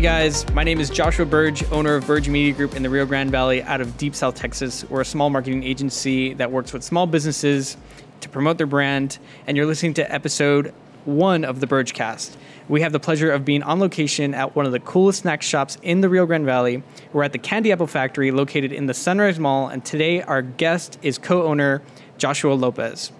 Hey guys, my name is Joshua Burge, owner of Burge Media Group in the Rio Grande Valley out of Deep South Texas. We're a small marketing agency that works with small businesses to promote their brand, and you're listening to episode one of the Burge Cast. We have the pleasure of being on location at one of the coolest snack shops in the Rio Grande Valley. We're at the Candy Apple Factory located in the Sunrise Mall, and today our guest is co owner Joshua Lopez.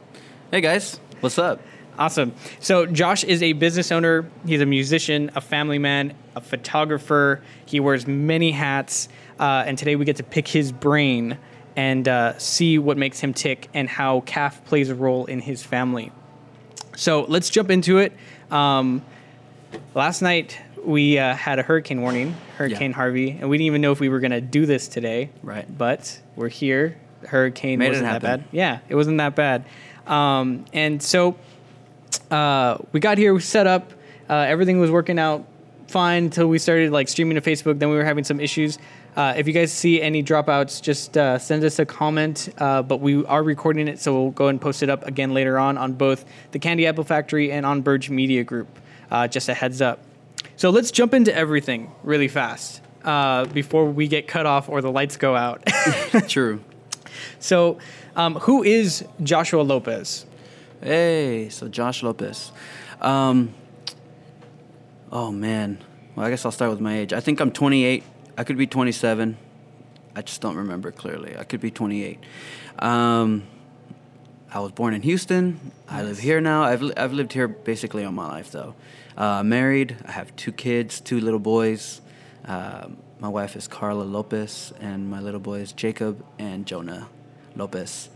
Hey guys, what's up? Awesome. So Josh is a business owner. He's a musician, a family man, a photographer. He wears many hats, uh, and today we get to pick his brain and uh, see what makes him tick and how CAF plays a role in his family. So let's jump into it. Um, last night we uh, had a hurricane warning, Hurricane Yeah. Harvey, and we didn't even know if we were going to do this today. Right. But we're here. The hurricane Made wasn't that bad. Yeah, it wasn't that bad. Um, and so uh, we got here, we set up, uh, everything was working out fine until we started like streaming to Facebook. Then we were having some issues. Uh, if you guys see any dropouts, just uh, send us a comment. Uh, but we are recording it, so we'll go and post it up again later on on both the Candy Apple Factory and on Burge Media Group. Uh, just a heads up. So let's jump into everything really fast uh, before we get cut off or the lights go out. True. so, um, who is Joshua Lopez? Hey, so Josh Lopez. Um, oh man. Well, I guess I'll start with my age. I think I'm 28. I could be 27. I just don't remember clearly. I could be 28. Um, I was born in Houston. I live here now. I've, li- I've lived here basically all my life though. Uh, married. I have two kids, two little boys. Uh, my wife is Carla Lopez, and my little boys Jacob and Jonah Lopez.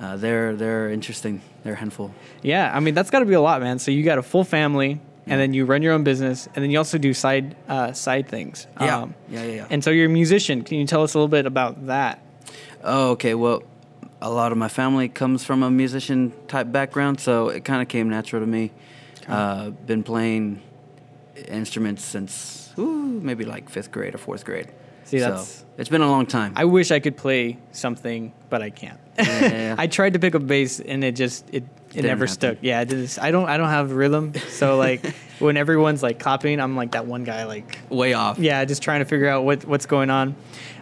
Uh, they're they're interesting. They're a handful. Yeah, I mean that's got to be a lot, man. So you got a full family, and then you run your own business, and then you also do side uh, side things. Yeah. Yeah, yeah, yeah. And so you're a musician. Can you tell us a little bit about that? Oh, okay. Well, a lot of my family comes from a musician type background, so it kind of came natural to me. Uh, been playing instruments since ooh, maybe like fifth grade or fourth grade. See, so it's been a long time. I wish I could play something, but I can't. Yeah. I tried to pick up bass, and it just it it never happen. stuck. Yeah, just, I don't I don't have rhythm. So like when everyone's like clapping, I'm like that one guy like Way off. yeah, just trying to figure out what what's going on.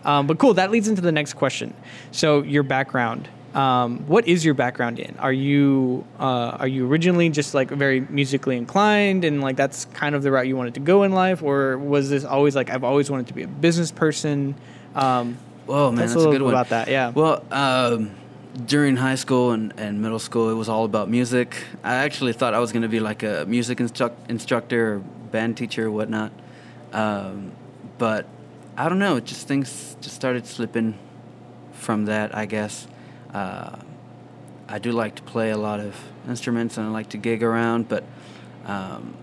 Um, but cool, that leads into the next question. So your background. Um, what is your background in? Are you uh, are you originally just like very musically inclined and like that's kind of the route you wanted to go in life, or was this always like I've always wanted to be a business person? Um, Whoa, man, that's a a, good one. about that, yeah. Well, um, during high school and, and middle school, it was all about music. I actually thought I was going to be like a music instruc- instructor or band teacher or whatnot. Um, but I don't know, it just things just started slipping from that, I guess. Uh, I do like to play a lot of instruments and I like to gig around, but um,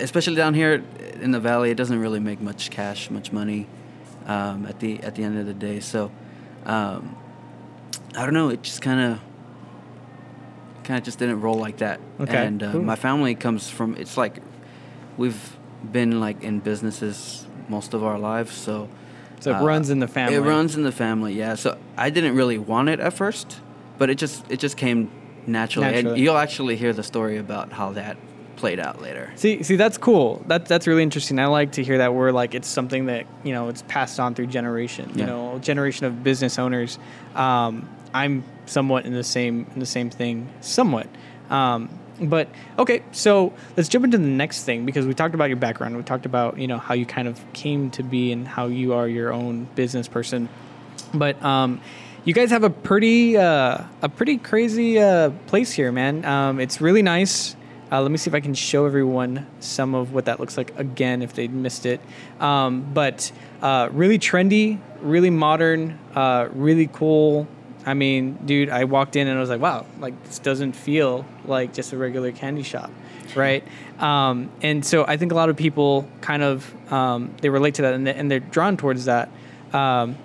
especially down here in the valley, it doesn't really make much cash, much money um, at the at the end of the day. So um, I don't know. It just kind of kind of just didn't roll like that. Okay, And uh, cool. my family comes from. It's like we've been like in businesses most of our lives, so. So it runs in the family. It runs in the family, yeah. So I didn't really want it at first, but it just it just came naturally. Naturally. And you'll actually hear the story about how that played out later. See, see, that's cool. That that's really interesting. I like to hear that where like it's something that you know it's passed on through generation. You Yeah. know, generation of business owners. Um, I'm somewhat in the same in the same thing, somewhat. Um, but okay, so let's jump into the next thing because we talked about your background. We talked about you know how you kind of came to be and how you are your own business person. But um, you guys have a pretty uh, a pretty crazy uh, place here, man. Um, it's really nice. Uh, let me see if I can show everyone some of what that looks like again if they missed it. Um, but uh, really trendy, really modern, uh, really cool. I mean, dude, I walked in and I was like, wow, like this doesn't feel like just a regular candy shop, right? Um, and so I think a lot of people kind of um, they relate to that and, and they're drawn towards that. Um,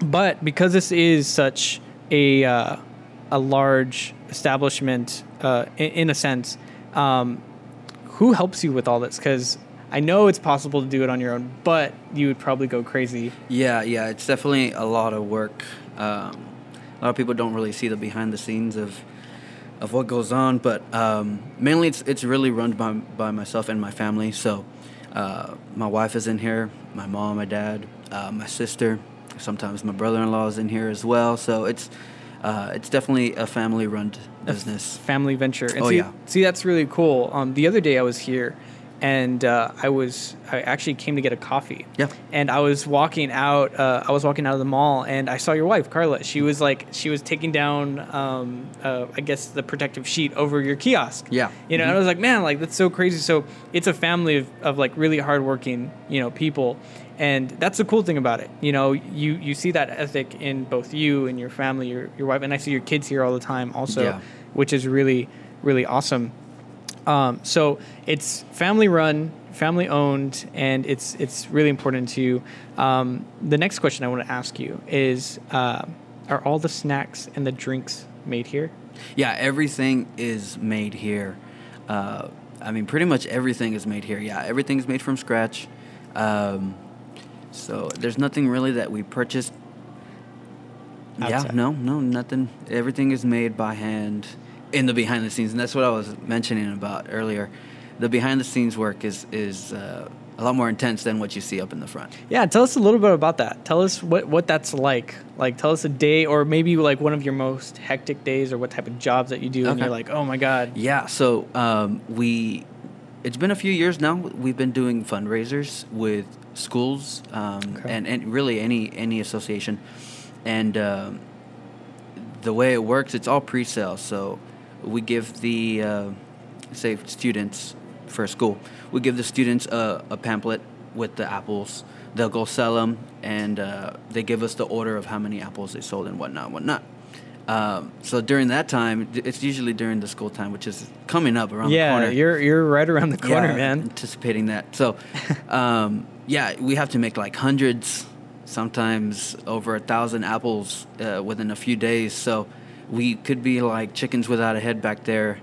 but because this is such a uh, a large establishment uh, in, in a sense, um, who helps you with all this? Because I know it's possible to do it on your own, but you would probably go crazy. Yeah, yeah, it's definitely a lot of work. Um, lot of people don't really see the behind the scenes of of what goes on, but um, mainly it's it's really run by by myself and my family. So Uh, my wife is in here, my mom, my dad, uh, my sister. Sometimes my brother-in-law is in here as well. So it's uh, it's definitely a family-run business. family venture. And Oh, see, yeah. see, that's really cool. Um, the other day I was here, and uh, I was I actually came to get a coffee. Yeah. And I was walking out. Uh, I was walking out of the mall, and I saw your wife, Carla. She was like, she was taking down, um, uh, I guess, the protective sheet over your kiosk. Yeah. You know, and I was like, man, like that's so crazy. So it's a family of, of like really hardworking, you know, people. And that's the cool thing about it. You know, you, you see that ethic in both you and your family, your, your wife, and I see your kids here all the time also, Yeah. which is really, really awesome. Um, so it's family run, family owned, and it's it's really important to you. Um, the next question I want to ask you is: uh, Are all the snacks and the drinks made here? Yeah, everything is made here. Uh, I mean, pretty much everything is made here. Yeah, everything is made from scratch. Um, so there's nothing really that we purchased. Yeah, no, no, nothing. Everything is made by hand in the behind the scenes, and that's what I was mentioning about earlier. The behind the scenes work is is uh, a lot more intense than what you see up in the front. Yeah, tell us a little bit about that. Tell us what what that's like. Like, tell us a day, or maybe like one of your most hectic days, or what type of jobs that you do, and you're like, oh my god. Yeah, so um, we, it's been a few years now. We've been doing fundraisers with schools um, Okay. and, and really any any association, and um, the way it works, it's all pre-sale. So we give the uh, say students for school, we give the students a, a pamphlet with the apples. They'll go sell them, and uh, they give us the order of how many apples they sold and whatnot, whatnot. Um, so during that time, it's usually during the school time, which is coming up around the corner. Yeah, you're you're right around the corner, Yeah, man. Anticipating that. So, um, yeah, we have to make like hundreds, sometimes over a thousand apples uh, within a few days. So, we could be like chickens without a head back there,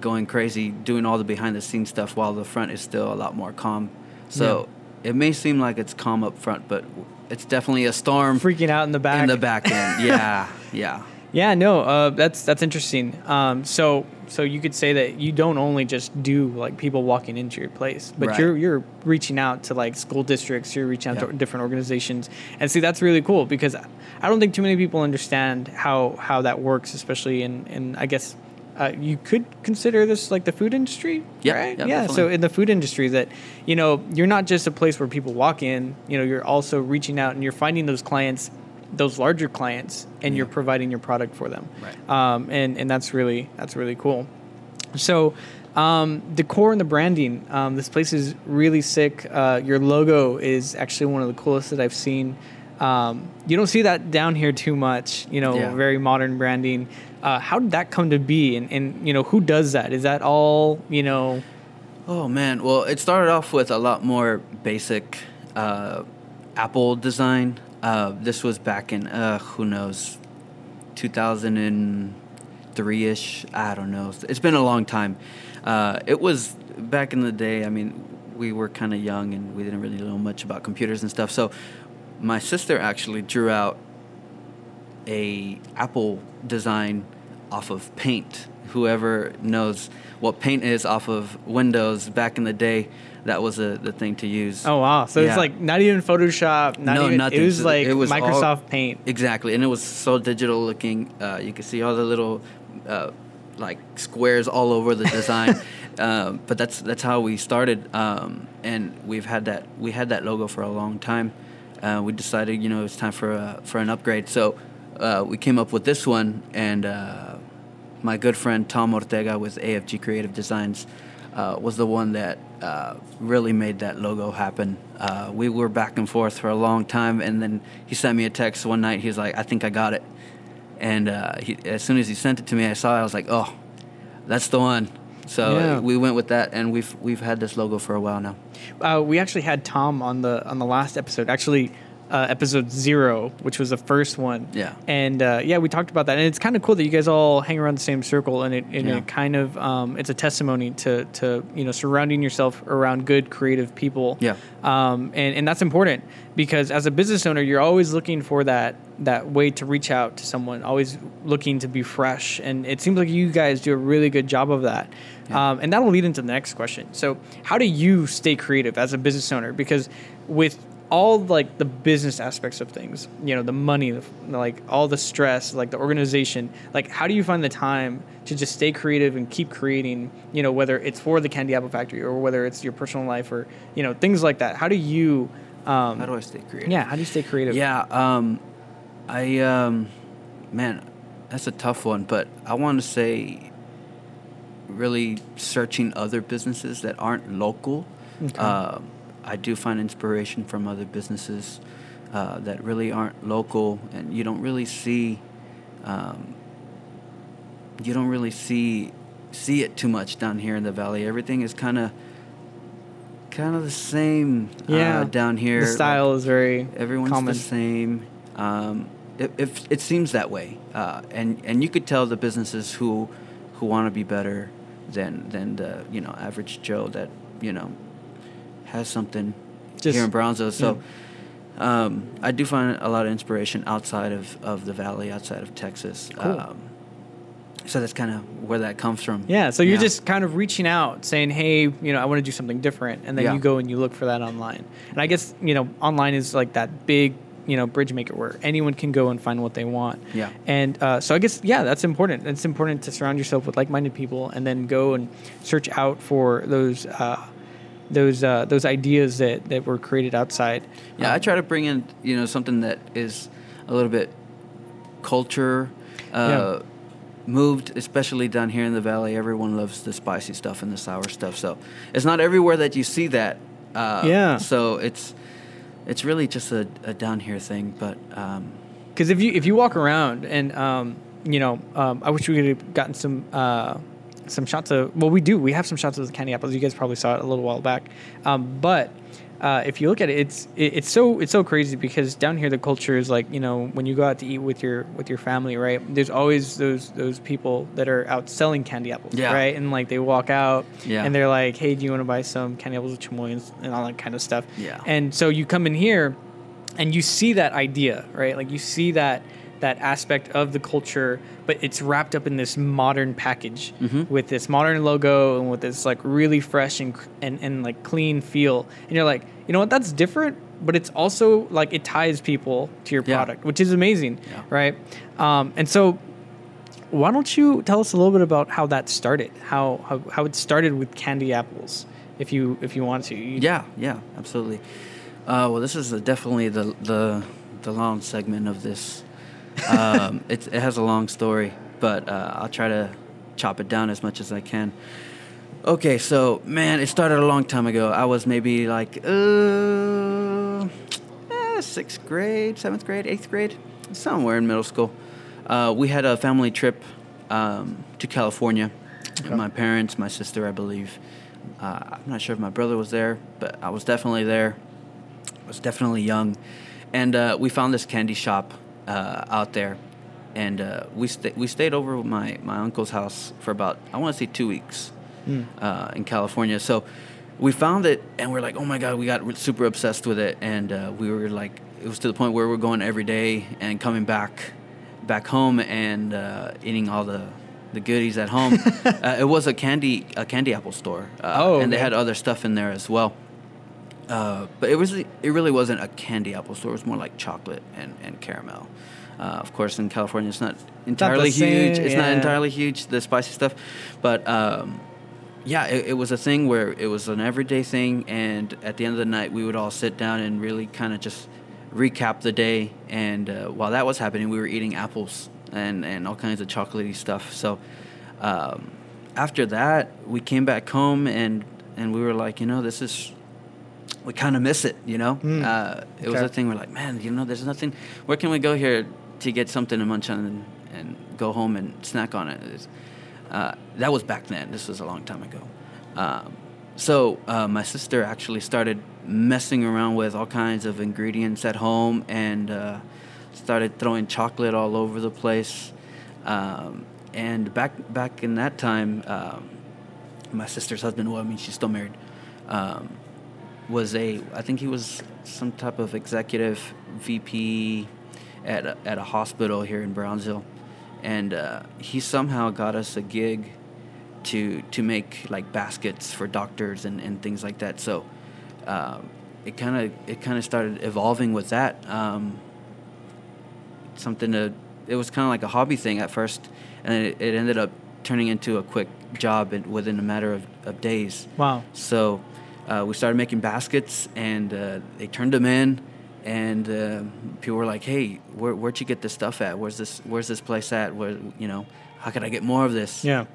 going crazy, doing all the behind the scenes stuff while the front is still a lot more calm. So, it may seem like it's calm up front, but it's definitely a storm Freaking out in the back. in the back end. Yeah, yeah. Yeah, no, uh, that's that's interesting. Um, so so you could say that you don't only just do like people walking into your place, but Right. you're you're reaching out to like school districts, you're reaching out Yeah. to different organizations, and see that's really cool because I don't think too many people understand how how that works, especially in in I guess. Uh, you could consider this like the food industry, Yeah, right? yeah, yeah. So in the food industry, that you know, you're not just a place where people walk in. You know, you're also reaching out and you're finding those clients, those larger clients, and you're providing your product for them. Right. Um, and and that's really that's really cool. So. Um, decor and the branding. Um, this place is really sick. Uh, your logo is actually one of the coolest that I've seen. Um, you don't see that down here too much. You know, Yeah. very modern branding. Uh, how did that come to be? And, and you know, who does that? Is that all you know? Oh man, well, it started off with a lot more basic uh, Apple design. Uh, this was back in uh, who knows, 2003 ish. I don't know. It's been a long time. Uh, it was back in the day. I mean, we were kind of young and we didn't really know much about computers and stuff. So, my sister actually drew out a Apple design off of Paint. Whoever knows what Paint is off of Windows back in the day, that was a, the thing to use. Oh wow! So it's like not even Photoshop. Not No, even, nothing. It was So like it was all- Microsoft Paint. Exactly, and it was so digital looking. Uh, you could see all the little uh, like squares all over the design. um, but that's that's how we started, um, and we've had that we had that logo for a long time. Uh, we decided, you know, it's time for a, for an upgrade. So uh, we came up with this one, and uh, my good friend Tom Ortega with AFG Creative Designs uh, was the one that uh, really made that logo happen. Uh, we were back and forth for a long time, and then he sent me a text one night. He was like, "I think I got it," and uh, he, as soon as he sent it to me, I saw it. I was like, "Oh, that's the one." So Yeah. we went with that, and we've we've had this logo for a while now. Uh, we actually had Tom on the on the last episode. Actually, uh, episode zero, which was the first one. Yeah. And uh, yeah, we talked about that, and it's kind of cool that you guys all hang around the same circle, and it, and Yeah. it kind of um, it's a testimony to to you know surrounding yourself around good creative people. Yeah. Um, and and that's important because as a business owner, you're always looking for that that way to reach out to someone, always looking to be fresh, and it seems like you guys do a really good job of that. Um, and that'll lead into the next question. So, how do you stay creative as a business owner? Because with all like the business aspects of things, you know, the money, the, like all the stress, like the organization, like how do you find the time to just stay creative and keep creating? You know, whether it's for the Candy Apple Factory or whether it's your personal life or you know things like that. How do you? Um, How do I stay creative? yeah, how do you stay creative? Yeah, um, I um, man, that's a tough one, but I want to say really searching other businesses that aren't local. Okay. Uh, I do find inspiration from other businesses uh, that really aren't local, and you don't really see. Um, you don't really see see it too much down here in the valley. Everything is kind of kind of the same Yeah. uh, down here. the Like, style is very everyone's common. the same. Um, it, it, it seems that way, uh, and and you could tell the businesses who who want to be better than than the you know average Joe that you know has something Just- here in Brownsville. So. Um, I do find a lot of inspiration outside of, of the valley, outside of Texas. Cool. Um, so that's kind of where that comes from. Yeah, so you're Yeah. just kind of reaching out, saying, "Hey, you know, I want to do something different," and then Yeah. you go and you look for that online. And I guess you know, online is like that big, you know, bridge maker where anyone can go and find what they want. Yeah. And uh, so I guess yeah, that's important. It's important to surround yourself with like-minded people, and then go and search out for those uh, those uh, those ideas that that were created outside. Yeah, I Um, try to bring in you know something that is a little bit culture uh, moved, especially down here in the valley. Everyone loves the spicy stuff and the sour stuff, so it's not everywhere that you see that. Uh, Yeah. So it's it's really just a, a down here thing, but um, because if you if you walk around and um, you know, um, I wish we could have gotten some uh, some shots of. Well, we do. We have some shots of the candy apples. You guys probably saw it a little while back, um, but. Uh, if you look at it, it's it, it's so it's so crazy because down here the culture is like you know when you go out to eat with your with your family, right? There's always those those people that are out selling candy apples, Yeah. right? And like they walk out Yeah. and they're like, "Hey, do you want to buy some candy apples with chamoy and, and all that kind of stuff?" Yeah. And so you come in here and you see that idea, right? Like you see that that aspect of the culture, but it's wrapped up in this modern package Mhm. with this modern logo and with this like really fresh and, and and like clean feel. And you're like, you know what? That's different, but it's also like it ties people to your Yeah. product, which is amazing, Yeah. right? Um, and so. Why don't you tell us a little bit about how that started? How, how how it started with candy apples, if you if you want to. You- yeah, yeah, absolutely. Uh, well, this is definitely the the the long segment of this. Um, it, it has a long story, but uh, I'll try to chop it down as much as I can. Okay, so man, it started a long time ago. I was maybe like uh, eh, sixth grade, seventh grade, eighth grade, somewhere in middle school. Uh, we had a family trip um, to California. Okay. My parents, my sister, I believe. Uh, I'm not sure if my brother was there, but I was definitely there. I was definitely young, and uh, we found this candy shop uh, out there, and uh, we sta- we stayed over at my my uncle's house for about I want to say two weeks Mm. uh, in California. So we found it, and we're like, oh my god, we got super obsessed with it, and uh, we were like, it was to the point where we're going every day and coming back back home and uh, eating all the the goodies at home. uh, it was a candy a candy apple store, uh, Oh, and they okay. had other stuff in there as well. Uh, but it was it really wasn't a candy apple store. It was more like chocolate and, and caramel. Uh, of course, in California, it's not entirely huge. same, It's not entirely huge the spicy stuff, but um, yeah, it, it was a thing where it was an everyday thing, and at the end of the night, we would all sit down and really kind of just recap the day. And uh, while that was happening, we were eating apples and and all kinds of chocolatey stuff. So um, after that, we came back home and and we were like, you know, this is we kind of miss it, you know. Mm. Uh, it was a thing. We're like, man, you know, there's nothing. Where can we go here to get something to munch on and, and go home and snack on it? Uh, that was back then. This was a long time ago. Um, so uh, my sister actually started messing around with all kinds of ingredients at home and uh, started throwing chocolate all over the place. Um, and back back in that time, um, my sister's husband, well, I mean, she's still married, um, was a I think he was some type of executive VP at a, at a hospital here in Brownsville, and uh, he somehow got us a gig to to make like baskets for doctors and, and things like that. So uh, it kind of it kind of started evolving with that. Um, something to it was kind of like a hobby thing at first, and it, it ended up turning into a quick job in, within a matter of, of days. Wow. So uh, we started making baskets, and uh, they turned them in, and uh, people were like, "Hey, where, where'd you get this stuff at? Where's this Where's this place at? Where you know, how can I get more of this?" Yeah.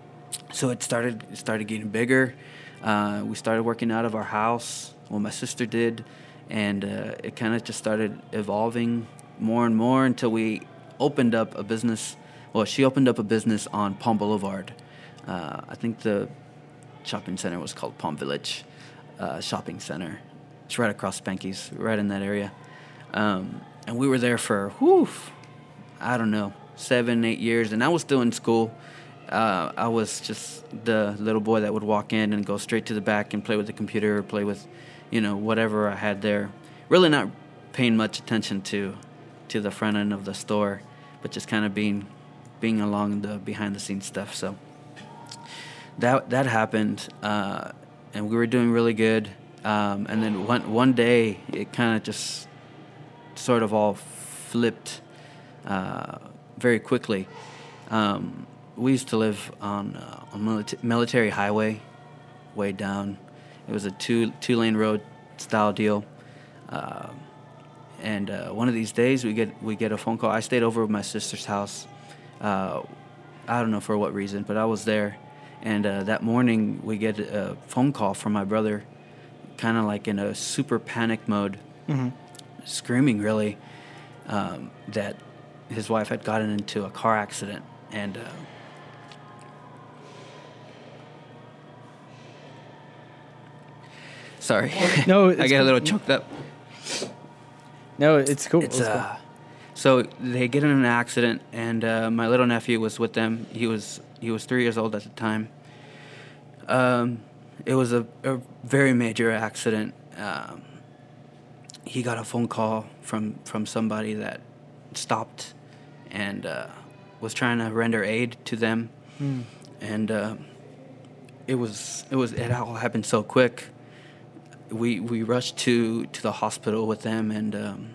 So it started it started getting bigger. Uh, we started working out of our house. Well, my sister did, and uh, it kind of just started evolving more and more until we opened up a business. Well, she opened up a business on Palm Boulevard. Uh, I think the shopping center was called Palm Village uh, Shopping Center. It's right across Spanky's, right in that area. Um, and we were there for, whew, I don't know, seven, eight years. And I was still in school. Uh, I was just the little boy that would walk in and go straight to the back and play with the computer or play with, you know, whatever I had there. Really not paying much attention to, to the front end of the store, but just kind of being, being along the behind the scenes stuff. So that that happened, uh, and we were doing really good. Um, and then one one day, it kind of just sort of all flipped uh, very quickly. Um, we used to live on uh, a milita- military highway, way down. It was a two two lane road style deal. Uh, and one of these days, we get we get a phone call. I stayed over at my sister's house. Uh, I don't know for what reason, but I was there. And uh, that morning, we get a phone call from my brother, kind of like in a super panic mode, Mm-hmm. screaming really um, that his wife had gotten into a car accident. And uh, sorry, No, I get a little choked up. No, it's cool. It's It's cool. uh, so they get in an accident, and uh, my little nephew was with them. He was he was three years old at the time. Um, it was a, a very major accident. Um, he got a phone call from from somebody that stopped and uh, was trying to render aid to them, Mm. and uh, it was it was it all happened so quick. We we rushed to to the hospital with them, and um,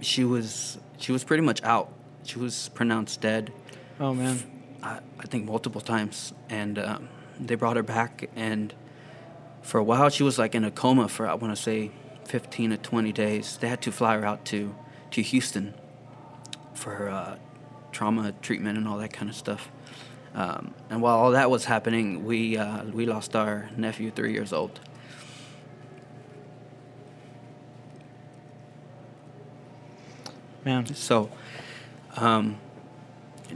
she was she was pretty much out. She was pronounced dead. Oh man. I, I think multiple times, and um, they brought her back, and for a while she was like in a coma for I want to say 15 to 20 days. They had to fly her out to to Houston for uh, trauma treatment and all that kind of stuff. Um, and while all that was happening, we uh, we lost our nephew, three years old. Man. So, um,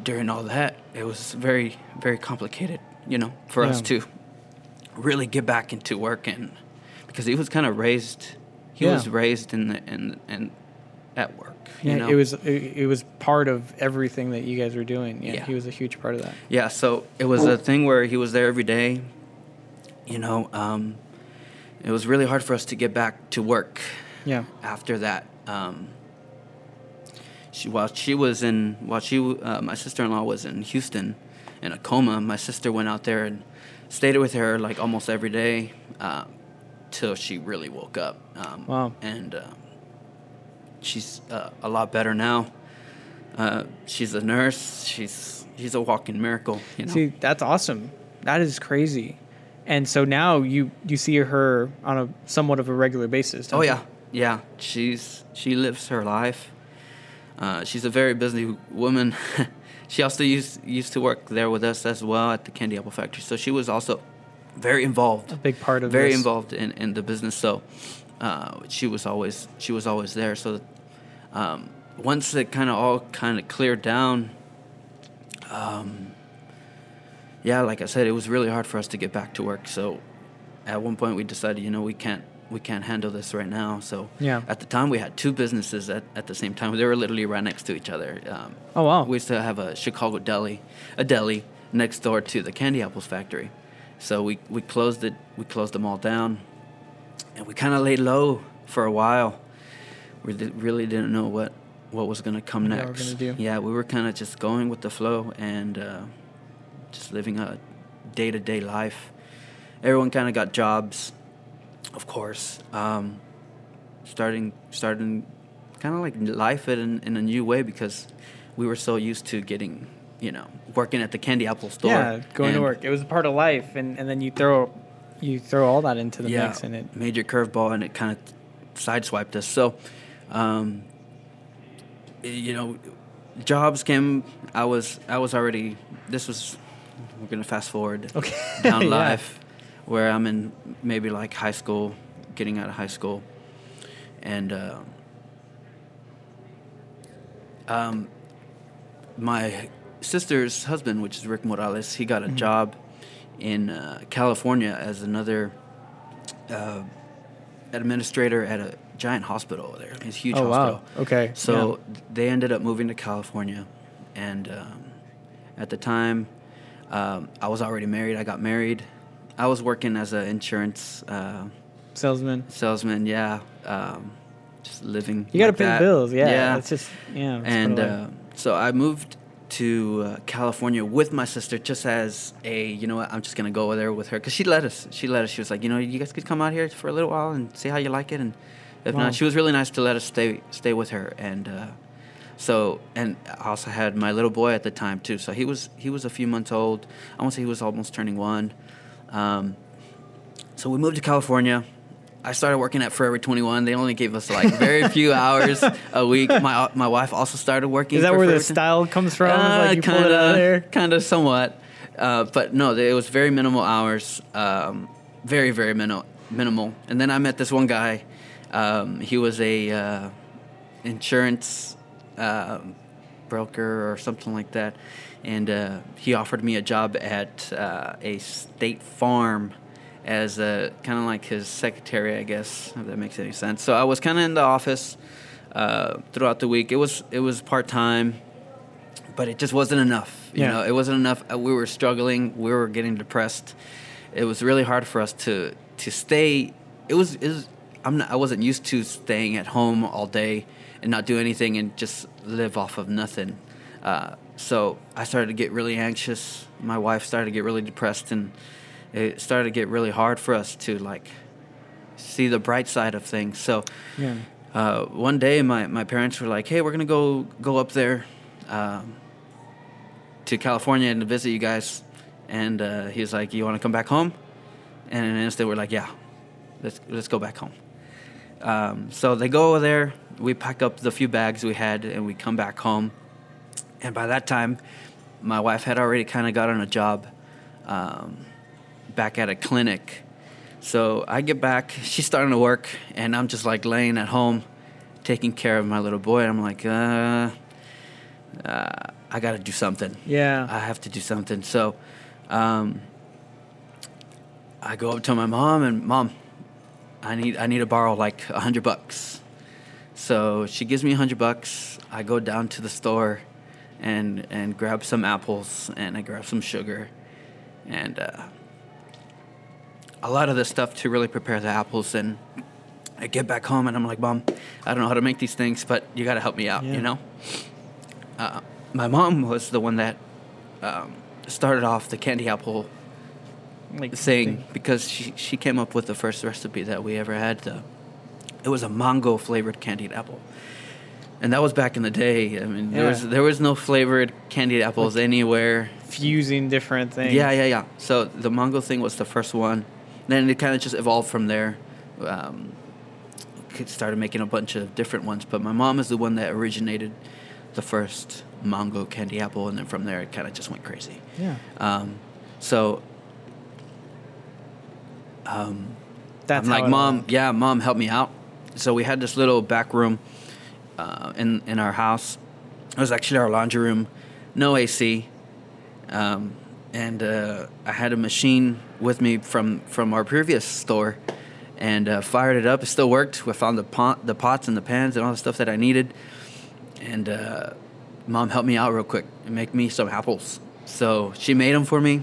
during all that, it was very, very complicated, you know, for us to really get back into work and because he was kind of raised, he Yeah. was raised in the in and at work. Yeah, know? it was it, it was part of everything that you guys were doing. Yeah, Yeah. he was a huge part of that. Yeah, so it was a thing where he was there every day. You know, um, it was really hard for us to get back to work. Yeah. After that, um, she while she was in while she uh, my sister in law was in Houston in a coma. My sister went out there and stayed with her like almost every day uh, till she really woke up. Um, Wow. And uh, she's uh, a lot better now. Uh, she's a nurse. She's she's a walking miracle. You know. See, that's awesome. That is crazy. And so now you you see her on a somewhat of a regular basis. Oh you? yeah, yeah. She's she lives her life. Uh, she's a very busy woman. she also used used to work there with us as well at the candy apple factory. So she was also very involved, A big part of very this. involved in, in the business. So uh, she was always she was always there. So um, once it kind of all kind of cleared down, um, yeah, like I said, it was really hard for us to get back to work. So at one point we decided, you know, we can't we can't handle this right now. So Yeah. at the time we had two businesses at, at the same time. They were literally right next to each other. Um, Oh, wow. We used to have a Chicago deli, a deli next door to the candy apples factory. So we, we closed it. We closed them all down, and we kind of laid low for a while. We really didn't know what what was gonna come What next. do. Yeah, we were kind of just going with the flow and uh, just living a day to day life. Everyone kind of got jobs, of course. Um, starting starting kind of like life in in a new way because we were so used to getting you know working at the candy apple store. Yeah, going to work. It was a part of life, and, and then you throw you throw all that into the yeah, mix, and it major curveball, and it kind of sideswiped us. So, um, you know, jobs came. I was I was already. This was. We're gonna fast forward Okay. down life, where I'm in maybe like high school, getting out of high school, and. Uh, um, my sister's husband, which is Rick Morales, he got a Mhm. job in uh, California as another uh, administrator at a giant hospital there. It's a huge oh hospital. wow, okay. So they ended up moving to California, and um, at the time, um, I was already married. I got married. I was working as an insurance uh, salesman. salesman. Yeah, um, just living. You got to like pay that. the bills. Yeah, yeah. It's just yeah. it's and part of life. uh, so I moved to uh, California with my sister, just as a you know what I'm just gonna go over there with her because she let us. She let us. She was like, you know, you guys could come out here for a little while and see how you like it, and if Wow. not, she was really nice to let us stay stay with her. And uh, so, and I also had my little boy at the time too. So he was he was a few months old. I want to say he was almost turning one. Um, so we moved to California. I started working at Forever 21. They only gave us like very few hours a week. My my wife also started working. is that where the Forever 21. style comes from? Uh, like you pull it out of. Kind of, somewhat. Uh, but no, it was very minimal hours. Um, very, very minimal. Minimal. And then I met this one guy. Um, he was a uh, insurance um broker or something like that, and uh, he offered me a job at uh, a state farm as a kind of like his secretary, I guess, if that makes any sense. So I was kind of in the office uh, throughout the week. It was it was part time but it just wasn't enough. You Yeah. know, it wasn't enough. Uh, We were struggling. We were getting depressed. It was really hard for us to to stay. It was. It was I'm not, I wasn't used to staying at home all day and not do anything and just live off of nothing. Uh, so I started to get really anxious. My wife started to get really depressed, and it started to get really hard for us to like see the bright side of things. So Yeah. uh, one day my, my parents were like, hey, we're going to go go up there um, to California and to visit you guys. And uh, he was like, you want to come back home? And in an instant, we're like, yeah, let's, let's go back home. Um, so they go over there. We pack up the few bags we had and we come back home. And by that time, my wife had already kind of gotten a job um, back at a clinic. So I get back, she's starting to work, and I'm just like laying at home taking care of my little boy. I'm like, uh, uh, I got to do something. Yeah. I have to do something. So um, I go up to my mom and mom, I need I need to borrow like a hundred bucks. So she gives me a hundred bucks. I go down to the store and and grab some apples and I grab some sugar and uh, a lot of the stuff to really prepare the apples and I get back home and I'm like, Mom, I don't know how to make these things, but you got to help me out, Yeah. you know? Uh, my mom was the one that um, started off the candy apple Like thing because she, she came up with the first recipe that we ever had. The, it was a mango flavored candied apple. And that was back in the day. I mean, there was there was no flavored candied apples anywhere. fusing different things. Yeah, yeah, yeah. So the mango thing was the first one. Then it kind of just evolved from there. Um, started making a bunch of different ones, but my mom is the one that originated the first mango candy apple, and then from there it kind of just went crazy. Yeah. Um, so um, That's I'm like, mom, all- yeah, mom, help me out. So we had this little back room uh, in in our house. It was actually our laundry room, no AC, um, and uh, I had a machine with me from from our previous store, and uh, fired it up. It still worked. We found the pot, the pots and the pans and all the stuff that I needed, and uh, mom helped me out real quick and make me some apples. So she made them for me.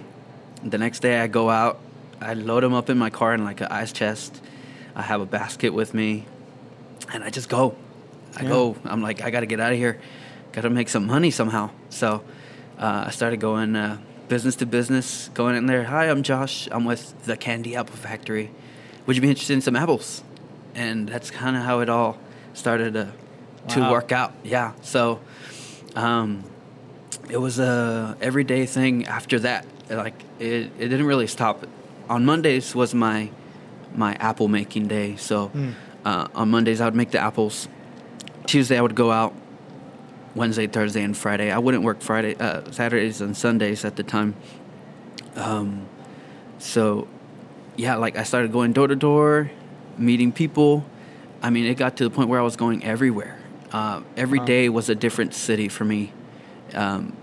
The next day I go out, I load them up in my car in like an ice chest. I have a basket with me, and I just go. I Yeah. go. I'm like, I gotta get out of here. Gotta make some money somehow. So uh, I started going uh, business to business, going in there. Hi, I'm Josh. I'm with the Candy Apple Factory. Would you be interested in some apples? And that's kind of how it all started to, to Wow. work out. Yeah. So um, it was a everyday thing after that. Like it, it didn't really stop. On Mondays was my my apple making day. So Mm. uh, on Mondays I would make the apples. Tuesday I would go out. Wednesday, Thursday, and Friday. I wouldn't work Friday, uh, Saturdays, and Sundays at the time. Um, so yeah, like I started going door to door, meeting people. I mean, it got to the point where I was going everywhere. Uh, every Wow. day was a different city for me. Um,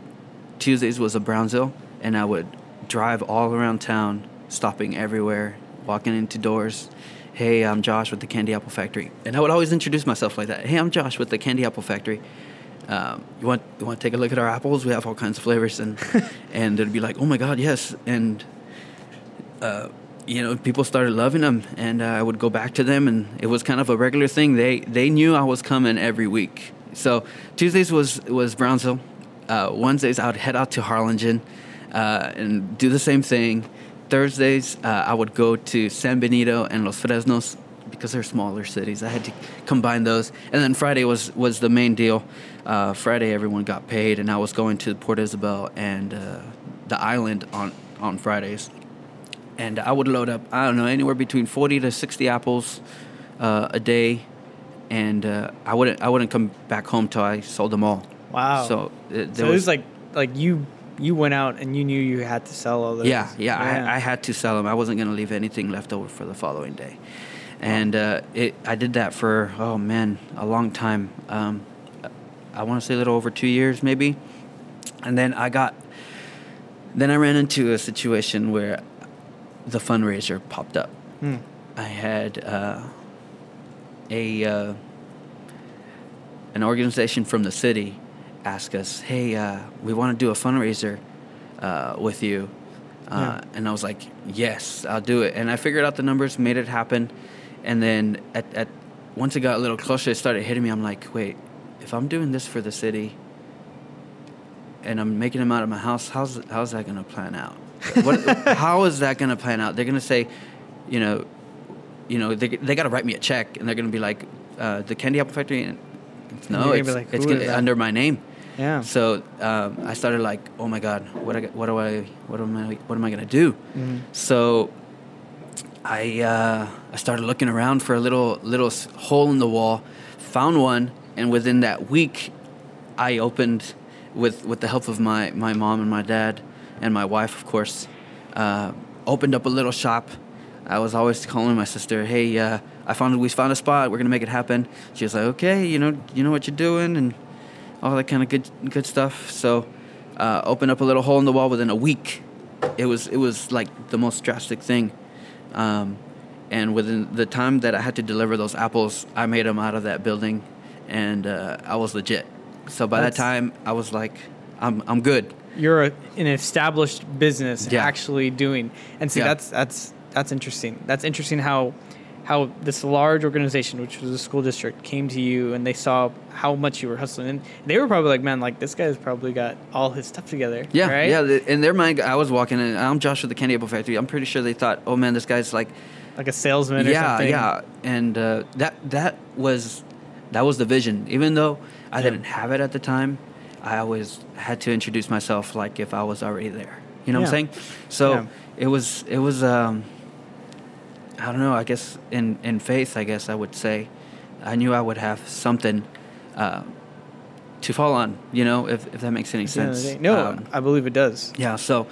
Tuesdays was a Brownsville, and I would drive all around town, stopping everywhere, walking into doors. Hey, I'm Josh with the Candy Apple Factory, and I would always introduce myself like that. Hey, I'm Josh with the Candy Apple Factory. Um, you want you want to take a look at our apples? We have all kinds of flavors, and and it'd be like, oh my god, yes, and uh, you know, people started loving them, and uh, I would go back to them, and it was kind of a regular thing. They they knew I was coming every week. So Tuesdays was was Brownsville. Uh, Wednesdays I would head out to Harlingen uh, and do the same thing. Thursdays uh, I would go to San Benito and Los Fresnos because they're smaller cities. I had to combine those, and then Friday was was the main deal. Uh, Friday everyone got paid, and I was going to Port Isabel and uh, the island on on Fridays and I would load up I don't know anywhere between forty to sixty apples uh, a day, and uh, I wouldn't I wouldn't come back home till I sold them all. Wow. So it, So there it was like like you you went out and you knew you had to sell all those. yeah yeah, I, I had to sell them. I wasn't gonna leave anything left over for the following day, and uh, it I did that for oh man a long time. Um, I want to say a little over two years maybe, and then I got then I ran into a situation where the fundraiser popped up. Hmm. I had uh, a uh, an organization from the city ask us, "Hey, uh, we want to do a fundraiser uh, with you," uh, and I was like, "Yes, I'll do it." And I figured out the numbers, made it happen, and then at, at once it got a little closer, it started hitting me. I'm like, "Wait, if I'm doing this for the city." And I'm making them out of my house. How's how's that gonna plan out? What, how is that gonna plan out? They're gonna say, you know, you know, they they got to write me a check, and they're gonna be like, uh, the Candy Apple Factory. And no, it's, like, it's "Who gonna, under my name. Yeah. So um, I started like, oh my god, what I, what do I, what am I, what am I gonna do? Mhm. So I uh, I started looking around for a little little hole in the wall, found one, and within that week, I opened with with the help of my my mom and my dad and my wife, of course, uh, opened up a little shop. I was always calling my sister, "Hey, uh, I found we found a spot. We're gonna make it happen." She was like, "Okay, you know, you know what you're doing," and all that kind of good good stuff. So, uh, opened up a little hole in the wall within a week. It was it was like the most drastic thing, um, and within the time that I had to deliver those apples, I made them out of that building, and uh, I was legit. So by That's- that time, I was like, I'm I'm good. You're a, an established business Yeah. actually doing, and see Yeah. that's that's that's interesting. That's interesting how how this large organization, which was a school district, came to you and they saw how much you were hustling, and they were probably like, man, like this guy's probably got all his stuff together. Yeah, right? yeah. In their mind, I was walking in. I'm Josh with the Candy Apple Factory. I'm pretty sure they thought, oh man, this guy's like like a salesman or yeah, something. yeah, and uh, that that was that was the vision. Even though I Yeah. didn't have it at the time, I always had to introduce myself like if I was already there. You know what I'm saying? So Yeah. it was it was um, I don't know. I guess in in faith, I guess I would say, I knew I would have something. Uh, to fall on, you know, if, if that makes any At the end of the sense. No, Um, I believe it does. yeah, so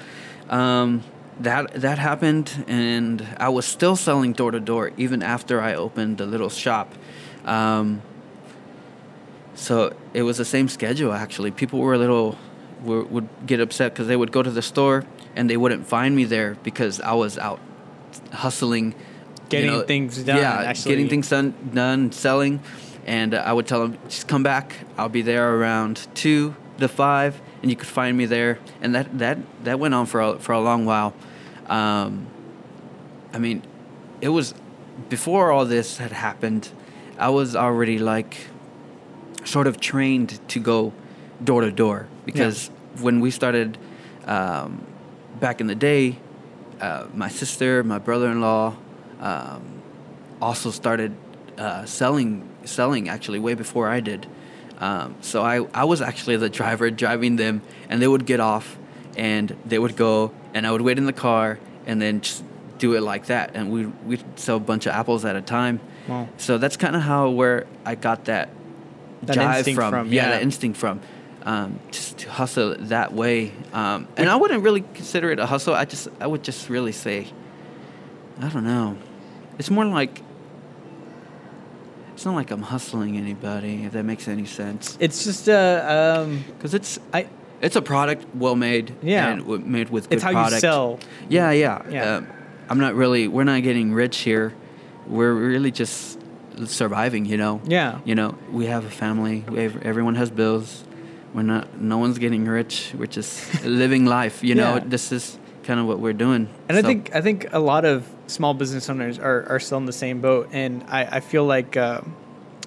um, that that happened, and I was still selling door to door even after I opened the little shop. Um, so it was the same schedule actually. People were a little were, would get upset because they would go to the store and they wouldn't find me there because I was out hustling Getting things done, Yeah, actually. getting things done, done, selling, and uh, I would tell them just come back. I'll be there around two to five, and you could find me there. And that that that went on for a, for a long while. Um, I mean, it was before all this had happened. I was already like sort of trained to go door to door because when we started um, back in the day, uh, my sister, my brother-in-law, um, also started uh, selling selling actually way before I did. Um, so I, I was actually the driver driving them, and they would get off, and they would go, and I would wait in the car, and then just do it like that, and we we'd sell a bunch of apples at a time. Wow. So that's kind of how where I got that, That jive instinct from. from, yeah, yeah. that instinct from. Um, just to hustle that way, um, and I wouldn't really consider it a hustle. I just I would just really say, I don't know. It's more like it's not like I'm hustling anybody, if that makes any sense. It's just uh, um, Because it's I. it's a product well made, Yeah. and made with good It's how product. you sell. Yeah, yeah. Yeah. Um, I'm not really. We're not getting rich here. We're really just surviving. You know. Yeah. You know, we have a family. We have, everyone has bills. We're not. No one's getting rich. We're just living life. You know. Yeah. This is kind of what we're doing. And I think I think a lot of small business owners are, are still in the same boat, and I, I feel like uh,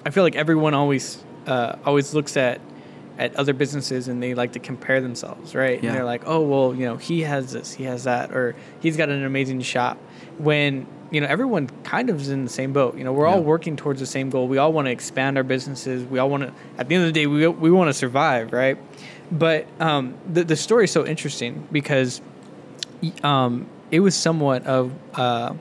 I feel like everyone always uh, always looks at at other businesses and they like to compare themselves, right? Yeah. And they're like, oh well, you know, he has this, he has that, or he's got an amazing shop. When you know everyone kind of is in the same boat. You know, we're all working towards the same goal. We all want to expand our businesses. We all want to. At the end of the day, we we want to survive, right? But um, the the story is so interesting because um, it was somewhat of uh,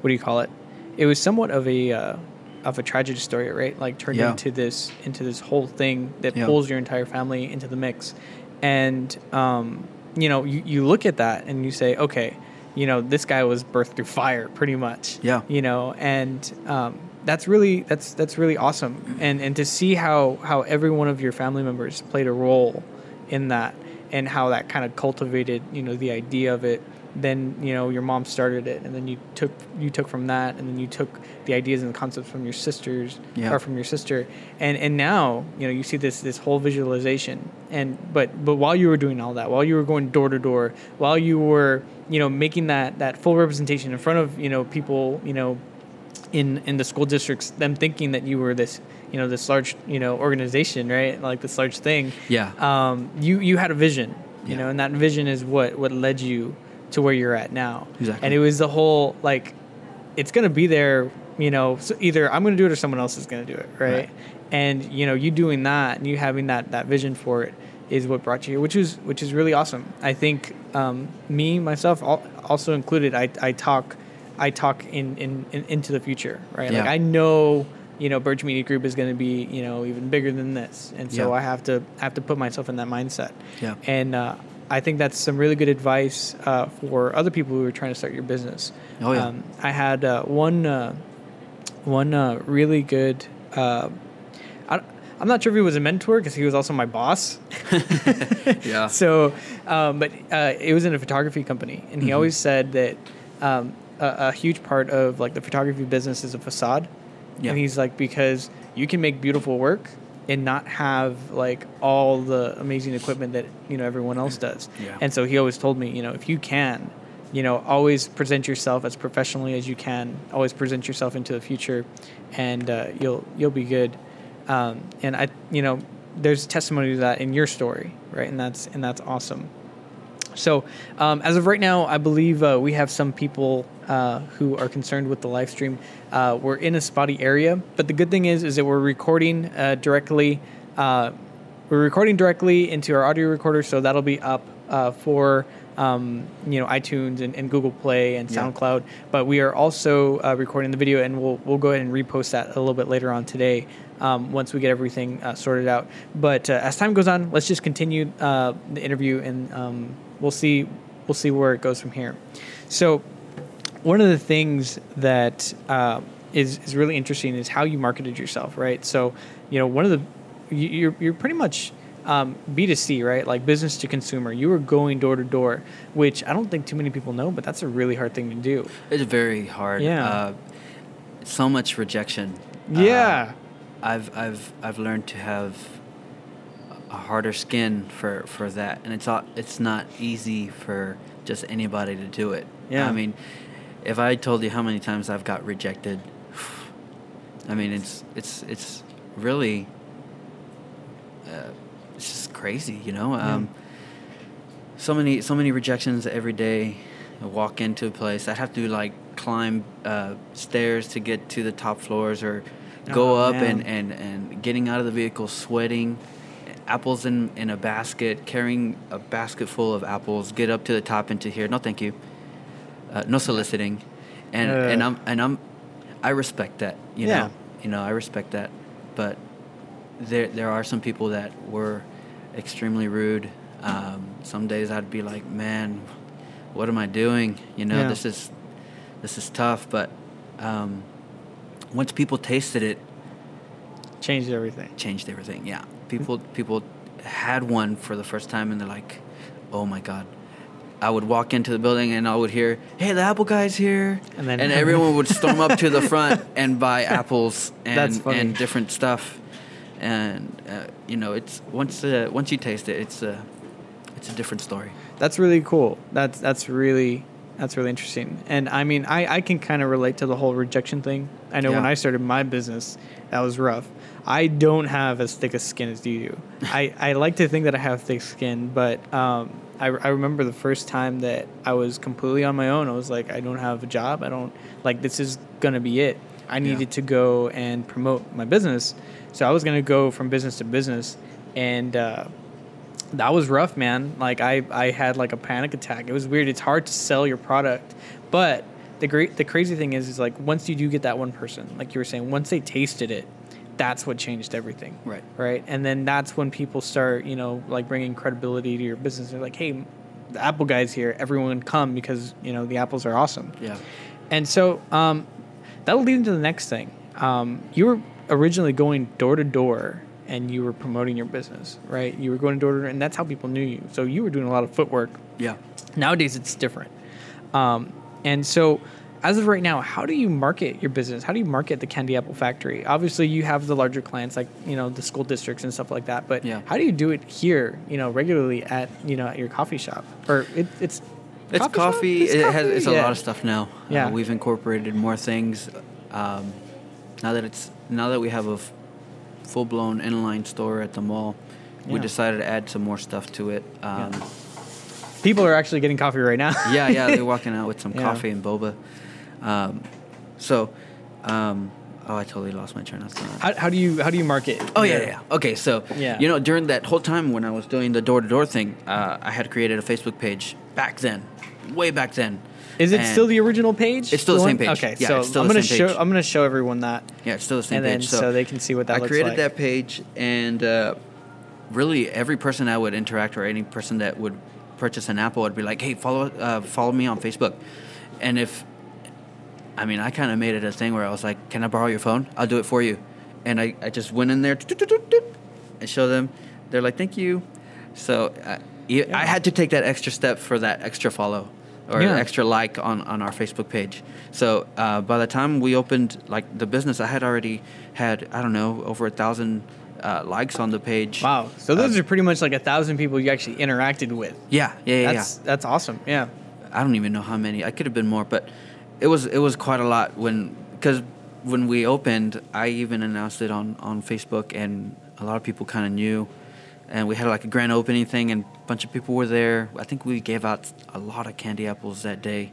what do you call it? It was somewhat of a uh, of a tragedy story, right? Like turned Yeah. into this into this whole thing that Yeah. pulls your entire family into the mix, and um, you know you, you look at that and you say, okay, you know this guy was birthed through fire, pretty much. Yeah. You know, and um, that's really that's that's really awesome, and and to see how how every one of your family members played a role in that and how that kind of cultivated you know the idea of it. Then you know your mom started it and then you took you took from that and then you took the ideas and the concepts from your sisters Yeah. or from your sister. And and now you know you see this this whole visualization. And but but while you were doing all that while you were going door to door while you were you know making that that full representation in front of you know people you know in in the school districts them thinking that you were this you know this large you know organization right like this large thing Yeah. um you you had a vision you Yeah. know and that vision is what what led you to where you're at now Exactly. and it was the whole like it's gonna be there you know so either i'm gonna do it or someone else is gonna do it right, Right. and you know you doing that and you having that that vision for it is what brought you here which is which is really awesome i think um, me myself also included i i talk I talk in, in, in into the future, right? Yeah. Like I know, you know, Birge Media Group is going to be, you know, even bigger than this, and so Yeah. I have to have to put myself in that mindset. Yeah. And uh, I think that's some really good advice uh, for other people who are trying to start your business. Oh, yeah. Um, I had uh, one uh, one uh, really good. Uh, I, I'm not sure if he was a mentor because he was also my boss. yeah. So, um, but uh, it was in a photography company, and he Mhm. always said that um, a, a huge part of like the photography business is a facade. Yeah. And he's like, because you can make beautiful work and not have like all the amazing equipment that you know everyone else does. Yeah. And so he always told me, you know, if you can, you know, always present yourself as professionally as you can. Always present yourself into the future, and uh, you'll you'll be good. Um, and I, you know, there's testimony to that in your story, right? And that's and that's awesome. So, um, as of right now, I believe uh, we have some people uh, who are concerned with the live stream. Uh, we're in a spotty area, but the good thing is, is that we're recording uh, directly. Uh, we're recording directly into our audio recorder, so that'll be up uh, for um, you know iTunes and, and Google Play and Yeah. SoundCloud. But we are also uh, recording the video, and we'll we'll go ahead and repost that a little bit later on today um, once we get everything uh, sorted out. But uh, as time goes on, let's just continue uh, the interview, and um, we'll see we'll see where it goes from here. So one of the things that uh, is is really interesting is how you marketed yourself, right? So, you know, one of the you- you're you're pretty much um, B2C, right? Like business to consumer. You were going door to door, which I don't think too many people know, but that's a really hard thing to do. It's very hard. Yeah. Uh, so much rejection. Yeah. Uh, I've I've I've learned to have a harder skin for for that, and it's not it's not easy for just anybody to do it. Yeah. I mean, if I told you how many times I've got rejected, I mean it's it's it's really uh, it's just crazy, you know. Um, so many so many rejections every day. I walk into a place, I'd have to like climb uh, stairs to get to the top floors, or go Oh, up man. and, and and getting out of the vehicle sweating. Apples in, in a basket, carrying a basket full of apples. Get up to the top into here. No, thank you. Uh, no soliciting, and and Uh. I'm and I'm, I respect that. You Yeah. know, you know I respect that, but there there are some people that were extremely rude. Um, some days I'd be like, man, what am I doing? You know, Yeah. this is this is tough. But um, once people tasted it, Changed everything. changed everything. Yeah, people people had one for the first time, and they're like, oh my god. I would walk into the building and I would hear, "Hey, the apple guy's here," And then- and everyone would storm up to the front and buy apples and and different stuff. And uh, you know, it's once uh, once you taste it, it's a it's a different story. That's really cool. That's that's really that's really interesting. And I mean, I I can kind of relate to the whole rejection thing. I know when I started my business, that was rough. I don't have as thick a skin as you do. I I like to think that I have thick skin, but um, I I remember the first time that I was completely on my own. I was like, I don't have a job. I don't like this is gonna be it. I needed to go and promote my business, so I was gonna go from business to business, and. Uh, that was rough, man. Like I, I had like a panic attack. It was weird. It's hard to sell your product, but the great, the crazy thing is, is like once you do get that one person, like you were saying, once they tasted it, that's what changed everything. Right. Right. And then that's when people start, you know, like bringing credibility to your business. They're like, hey, the Apple guy's here. Everyone come because you know the apples are awesome. Yeah. And so um, that'll lead into the next thing. Um, you were originally going door to door and you were promoting your business, right? You were going door to door, and that's how people knew you. So you were doing a lot of footwork. Yeah. Nowadays, it's different. Um, and so, as of right now, how do you market your business? How do you market the Candy Apple Factory? Obviously, you have the larger clients like you know the school districts and stuff like that. But Yeah. how do you do it here? You know, regularly at you know at your coffee shop or it, it's It's shop? coffee. It's it has coffee? it's a lot of stuff now. Yeah. Uh, we've incorporated more things. Um, now that it's now that we have a f- full blown inline store at the mall, we decided to add some more stuff to it. Um, Yeah. People are actually getting coffee right now. yeah, yeah, they're walking out with some Yeah. coffee and boba. Um, so, um, oh, I totally lost my train of thought. How, how do you how do you market? Oh yeah, your- yeah. yeah. Okay, so Yeah. you know during that whole time when I was doing the door to door thing, uh, I had created a Facebook page back then, way back then. Is it And- still the original page? It's still the one? same page. Okay, Yeah, so it's still I'm the gonna same show page. I'm gonna show everyone that, Yeah, it's still the same and then page. so, they can see what that I created like. that page, and uh, really every person I would interact or any person that would purchase an apple would be like, "Hey, follow uh, follow me on Facebook," and if I mean, I kind of made it a thing where I was like, "Can I borrow your phone? I'll do it for you," and I, I just went in there and show them. They're like, "Thank you." So uh, yeah, I had to take that extra step for that extra follow or Yeah. extra like on, on our Facebook page. So uh, by the time we opened like the business, I had already had I don't know over a thousand uh, likes on the page. Wow. So those Uh, are pretty much like a thousand people you actually interacted with. Yeah, yeah, yeah. That's that's awesome. Yeah. I don't even know how many. I could have been more, but it was it was quite a lot when because when we opened, I even announced it on on Facebook, and a lot of people kind of knew. And we had like a grand opening thing, and a bunch of people were there. I think we gave out a lot of candy apples that day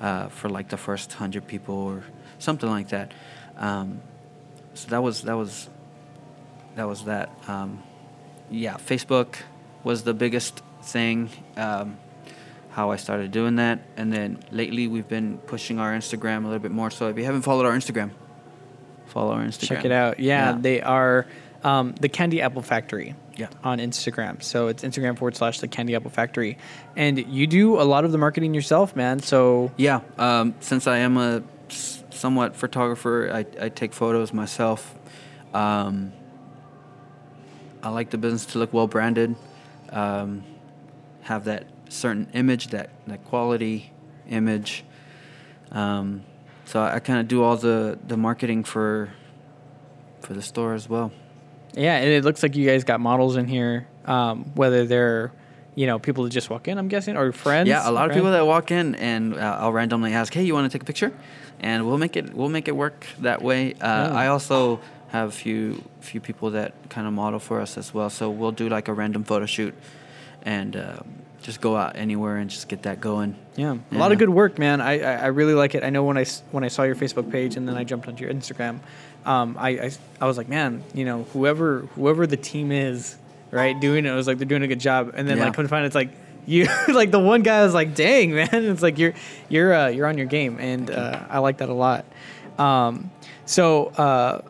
uh, for like the first hundred people or something like that. Um, so that was that was that was that. Um, yeah, Facebook was the biggest thing. Um, how I started doing that, and then lately we've been pushing our Instagram a little bit more. So if you haven't followed our Instagram, follow our Instagram. Check it out. Yeah, Yeah. they are um, the Candy Apple Factory. Yeah. On Instagram, so it's Instagram forward slash the Candy Apple Factory, and you do a lot of the marketing yourself, man. So Yeah, um, since I am a somewhat photographer, I, I take photos myself. Um, I like the business to look well branded, um, have that certain image, that that quality image. Um, so I, I kind of do all the the marketing for for the store as well. Yeah, and it looks like you guys got models in here, um, whether they're, you know, people that just walk in, I'm guessing, or friends. Yeah, a lot of people that walk in and uh, I'll randomly ask, "Hey, you want to take a picture?" And we'll make it we'll make it work that way. Uh, Oh. I also have few few people that kind of model for us as well. So we'll do like a random photo shoot and uh, just go out anywhere and just get that going. Yeah, a lot of good work, man. I, I, I really like it. I know when I when I saw your Facebook page and then I jumped onto your Instagram, um, I, I I was like, man, you know, whoever whoever the team is, right, doing it, I was like, they're doing a good job. And then Yeah. like come to find, it's like you, like the one guy was like, dang, man, it's like you're you're uh, you're on your game, and uh, I like that a lot. Um, so uh,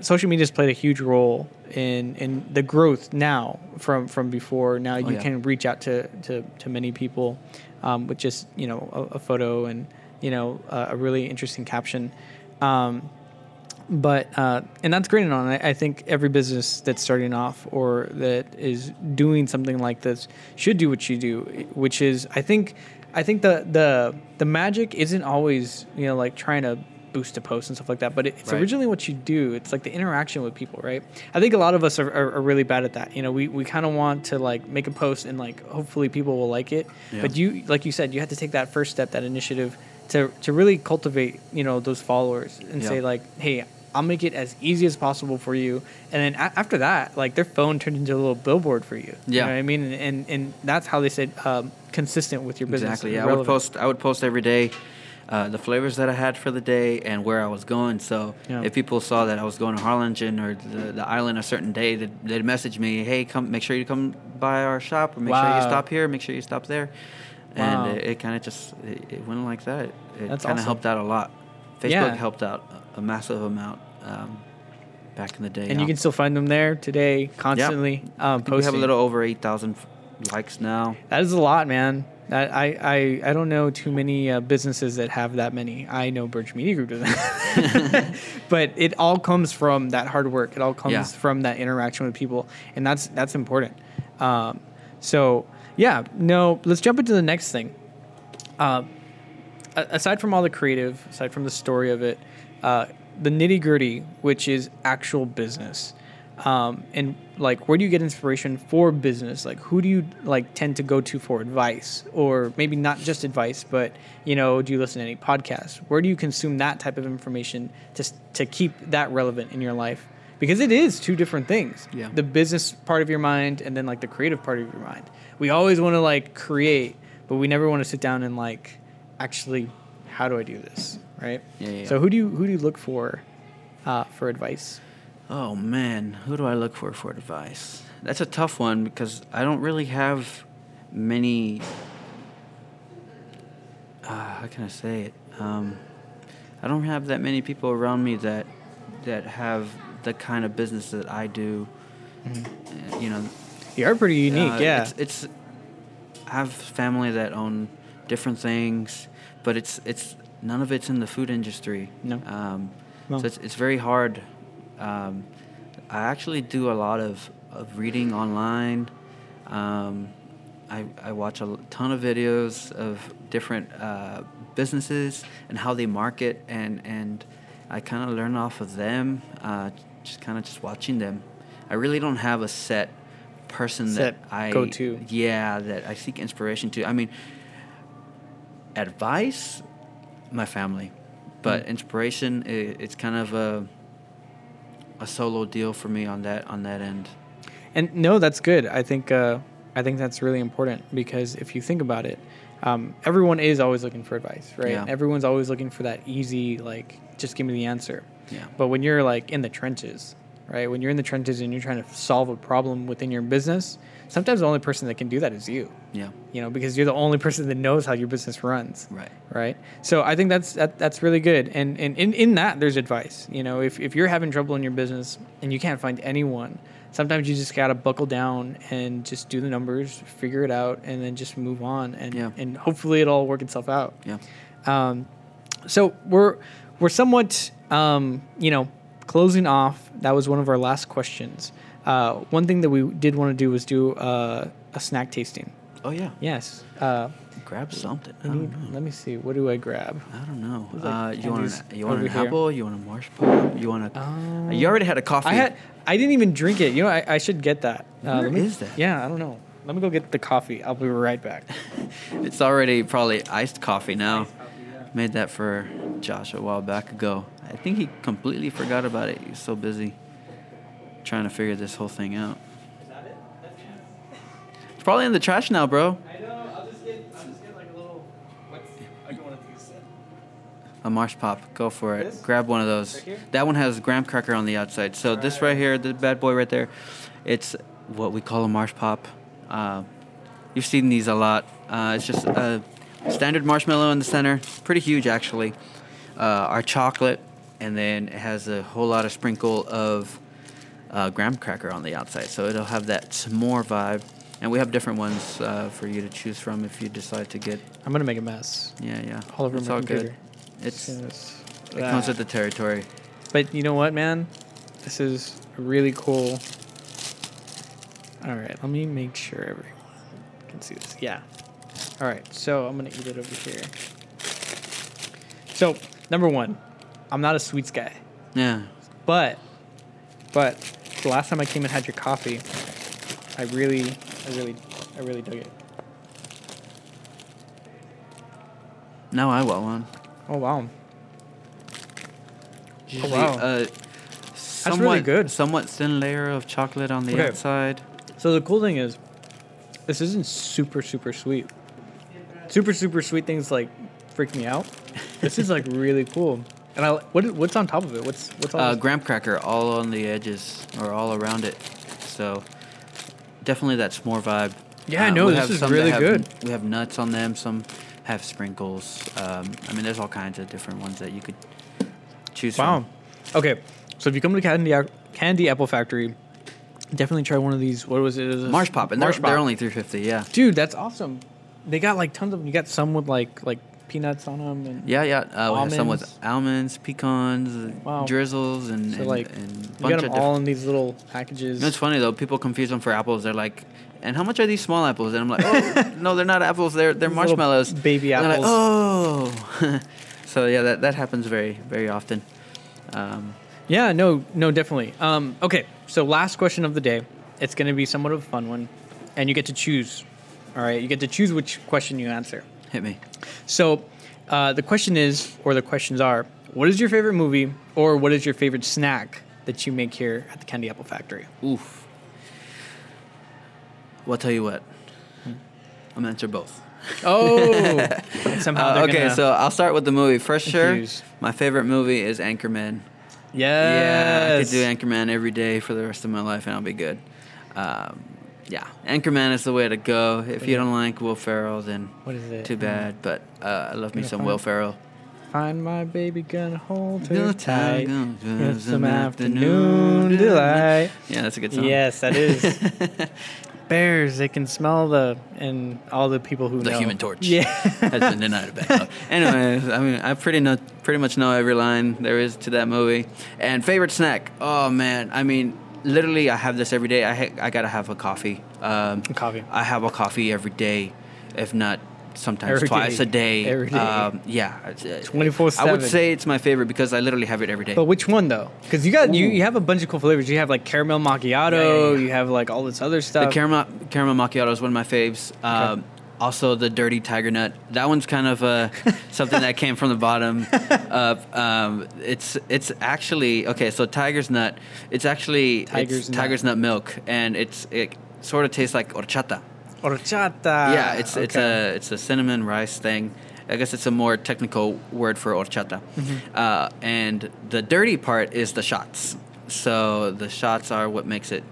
social has played a huge role in in the growth now from from before. Now you Oh, yeah. can reach out to to, to many people um, with just you know a, a photo and you know a, a really interesting caption. Um, but uh, and that's great and. And I, I think every business that's starting off or that is doing something like this should do what you do, which is I think I think the the the magic isn't always you know like trying to boost a post and stuff like that, but it, it's Right. originally what you do. It's like the interaction with people, right? I think a lot of us are, are, are really bad at that. You know, we, we kind of want to like make a post and like hopefully people will like it, Yeah. but you like you said, you have to take that first step, that initiative to to really cultivate you know those followers and Yeah. say like, hey, I'll make it as easy as possible for you, and then a- after that, like their phone turned into a little billboard for you. you Yeah. know what I mean, and and, and that's how they said um, consistent with your business. Exactly. Yeah, I would post. I would post every day. Uh, the flavors that I had for the day and where I was going. So Yeah. if people saw that I was going to Harlingen or the, the island a certain day, they'd, they'd message me, "Hey, come! Make sure you come by our shop, or make sure you stop here, make sure you stop there." Wow. And it, it kind of just it, it went like that. It kind awesome. of helped out a lot. Facebook Yeah. helped out a, a massive amount um, back in the day. and you can still find them there today, constantly um, I we have a little over eight thousand likes now. That is a lot, man. I, I, I don't know too many uh, businesses that have that many. I know Birge Media Group doesn't, but it all comes from that hard work. It all comes Yeah. from that interaction with people, and that's that's important. Um, so yeah, no. Let's jump into the next thing. Uh, aside from all the creative, aside from the story of it, uh, the nitty gritty, which is actual business, um, and like where do you get inspiration for business? Like who do you like tend to go to for advice, or maybe not just advice, but you know, do you listen to any podcasts? Where do you consume that type of information to to keep that relevant in your life? Because it is two different things. Yeah. The business part of your mind, and then like the creative part of your mind. We always want to like create, but we never want to sit down and like actually how do I do this, right? Yeah, yeah, So who do you who do you look for uh, for advice? Oh man, who do I look for for advice? That's a tough one because I don't really have many. Uh, how can I say it? Um, I don't have that many people around me that that have the kind of business that I do. Uh, You know, You are pretty unique, uh, yeah. It's, it's I have family that own different things, but it's it's none of it's in the food industry. No. Um, No. So it's it's very hard. Um, I actually do a lot of, of reading online. Um, I, I watch a ton of videos of different uh, businesses and how they market, and, and I kind of learn off of them, uh, just kind of just watching them. I really don't have a set person Set that I go-to. Yeah, that I seek inspiration to. I mean, advice, my family, but Mm. inspiration, i it's kind of a a solo deal for me on that on that end. And no, that's good. I think uh, I think that's really important because if you think about it, um, everyone is always looking for advice, right? Yeah. Everyone's always looking for that easy, like, just give me the answer. Yeah. But when you're like in the trenches, right? When you're in the trenches and you're trying to solve a problem within your business, sometimes the only person that can do that is you. Yeah. You know, because you're the only person that knows how your business runs. Right. right? So I think that's that, that's really good, and and in, in that there's advice. You know, if if you're having trouble in your business and you can't find anyone, sometimes you just gotta buckle down and just do the numbers, figure it out, and then just move on, and Yeah. and hopefully it'll work itself out. Yeah. Um, so we're we're somewhat um, you know closing off. That was one of our last questions. uh, one thing that we did want to do was do uh, a snack tasting. Oh yeah. Yes. Uh, Grab something. I we don't need, know. let me see. What do I grab? I don't know. Like, Uh, you want an, you want an here. apple? You want a marshmallow? You want a? Um, you already had a coffee. I had. I didn't even drink it. You know, I, I should get that. Uh, Where me, is that? Yeah, I don't know. Let me go get the coffee. I'll be right back. It's already probably iced coffee now. Made that for Josh a while back ago. I think he completely forgot about it. He's so busy trying to figure this whole thing out. Is that it? It's probably in the trash now, bro. I know. I'll just get. I'll just get like a little. What's? I don't want to use it. A marsh pop. Go for it. This? Grab one of those. Right that one has graham cracker on the outside. So this right here, the bad boy right there, it's what we call a marsh pop. Uh, you've seen these a lot. Uh, it's just a standard marshmallow in the center. Pretty huge actually. Uh, our chocolate, and then it has a whole lot of sprinkle of uh, graham cracker on the outside. So it'll have that s'more vibe. And we have different ones uh, for you to choose from if you decide to get. I'm gonna make a mess. Yeah, yeah. All over it's my all computer. good. It's it Yes. comes Ah. with the territory. But you know what, man? This is really cool. All right, let me make sure everyone can see this. Yeah. All right, so I'm gonna eat it over here. So number one, I'm not a sweets guy, Yeah. but but the last time I came and had your coffee, I really, I really, I really dug it. Now I want one. Oh wow. Usually, wow. Uh, somewhat, really good. Somewhat thin layer of chocolate on the Okay. outside. So the cool thing is, this isn't super super sweet. Super super sweet things like freak me out. This is like really cool. And I what is- what's on top of it? What's what's all Uh, graham cracker all on the edges or all around it. So definitely that s'more vibe. Yeah, I Uh, know, this is really have- good. We have nuts on them. Some have sprinkles. Um, I mean, there's all kinds of different ones that you could choose Wow. from. Okay, so if you come to Candy Candy Apple Factory, definitely try one of these. What was it? this- Marsh pop, and they're, Marsh they're only 350. Yeah. Dude, that's awesome. They got like tons of them. You got some with like like peanuts on them and Yeah, yeah. Uh, we have some with Almonds. pecans, Wow. drizzles, and, So and, like and you bunch got them different. all in these little packages. You know, it's funny though. People confuse them for apples. They're like, "And how much are these small apples?" And I'm like, "Oh, no, they're not apples. They're they're marshmallows, baby they're like, apples. oh, so yeah, that that happens very very often. Um, Yeah, no, no, definitely. Um, okay, so last question of the day. It's going to be somewhat of a fun one, and you get to choose. All right, you get to choose which question you answer. Hit me. So, uh, the question is, or the questions are, what is your favorite movie, or what is your favorite snack that you make here at the Candy Apple Factory? Oof. Well, I'll tell you what. Hmm. I'm gonna answer both. Oh, somehow Uh, okay, so I'll start with the movie. First, sure. My favorite movie is Anchorman. yes. Yeah, I could do Anchorman every day for the rest of my life, and I'll be good. Um, yeah, Anchorman is the way to go. If you don't like Will Ferrell, then What is it? too bad. But uh, I love me some Will Ferrell. Find my baby, gonna hold her tight. Have some afternoon delight. Yeah, that's a good song. Yes, that is. Bears, they can smell the and all the people who The know. Human Torch. Yeah. Has been denied a backup. Anyways, I mean, I pretty know, pretty much know every line there is to that movie. And favorite snack? Oh man, I mean, literally, I have this every day. I ha- I gotta have a coffee. Um, Coffee. I have a coffee every day, if not sometimes Every twice day. a day. Every day. Um, yeah. uh, 24/7. I would say it's my favorite because I literally have it every day. But which one though? Because you got you, Ooh. you have a bunch of cool flavors. You have like caramel macchiato. Yeah, yeah, yeah. You have like all this other stuff. The caramel caramel macchiato is one of my faves. Um, Also, the dirty tiger nut. That one's kind of uh, something that came from the bottom. Of, um, it's it's actually okay. So tiger's nut. It's actually Tiger's it's nut. tiger's nut milk, and it's it sort of tastes like horchata. Horchata. yeah, it's it's a it's a cinnamon rice thing. I guess it's a more technical word for horchata. Mm-hmm. Uh, and the dirty part is the shots. So the shots are what makes it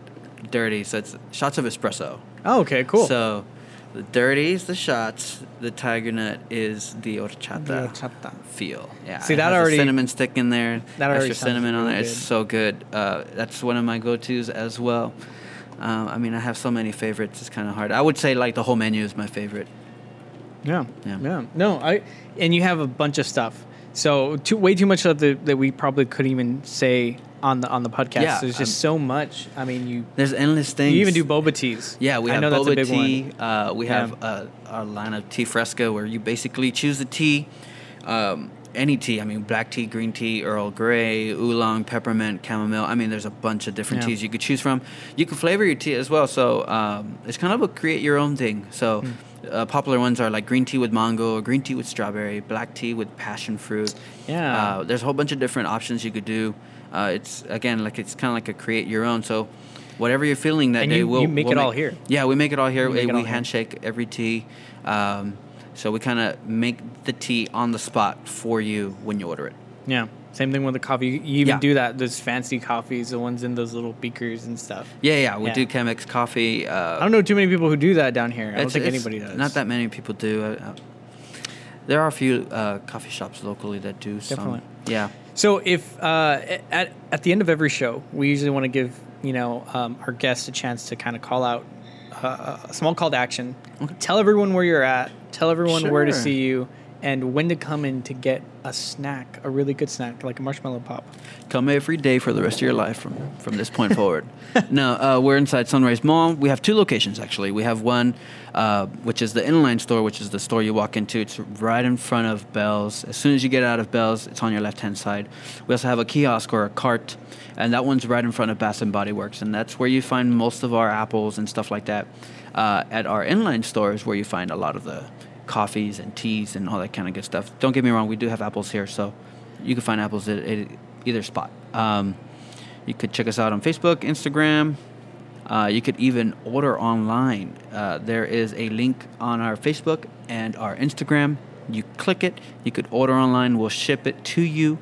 dirty. So it's shots of espresso. Oh, okay, cool. So the dirty is the shots. The tiger nut is the horchata, The horchata. feel. Yeah. See, that already- cinnamon stick in there. That already extra cinnamon on really there. It's so good. Uh, that's one of my go-tos as well. Um, I mean, I have so many favorites. It's kind of hard. I would say like the whole menu is my favorite. Yeah. Yeah. Yeah. No, I and you have a bunch of stuff. So too way too much stuff that, that we probably couldn't even say on the on the podcast. Yeah, There's just um, so much. I mean, you There's endless things. you even do boba teas. Yeah, we have a boba tea. Uh, we Yeah. have uh, our line of tea fresca, where you basically choose the tea, um, any tea. I mean, black tea, green tea, Earl Grey, oolong, peppermint, chamomile. I mean, there's a bunch of different Yeah. teas you could choose from. You can flavor your tea as well. So um, it's kind of a create your own thing. So. Hmm. Uh, popular ones are like green tea with mango, green tea with strawberry, black tea with passion fruit. Yeah. Uh, there's a whole bunch of different options you could do. Uh, it's again like it's kind of like a create your own. So whatever you're feeling that And day, you- we'll you make we'll it all here. Yeah, we make it all here. Make we it all here. handshake every tea. Um, so we kind of make the tea on the spot for you when you order it. Yeah. Same thing with the coffee. You even Yeah. do that. Those fancy coffees, the ones in those little beakers and stuff. Yeah, yeah, we Yeah. do Chemex coffee. Uh, I don't know too many people who do that down here. I don't think anybody does. Not that many people do. Uh, there are a few uh, coffee shops locally that do. Some, Definitely. Yeah. So if uh, at at the end of every show, we usually want to give you know um, our guests a chance to kind of call out uh, a small call to action. Tell everyone where you're at. Tell everyone where to see you, and when to come in to get a snack, a really good snack like a marshmallow pop. Come every day for the rest of your life from from this point forward. No, uh, we're inside Sunrise Mall. We have two locations actually. We have one, uh, which is the inline store, which is the store you walk into. It's right in front of Bell's. As soon as you get out of Bell's, it's on your left hand side. We also have a kiosk or a cart, and that one's right in front of Bath and Body Works, and that's where you find most of our apples and stuff like that. Uh, at our inline store is where you find a lot of the coffees and teas and all that kind of good stuff. Don't get me wrong, we do have apples here, so you can find apples at, at either spot. Um, you could check us out on Facebook, Instagram. Uh, you could even order online. Uh, there is a link on our Facebook and our Instagram. You click it. You could order online. We'll ship it to you.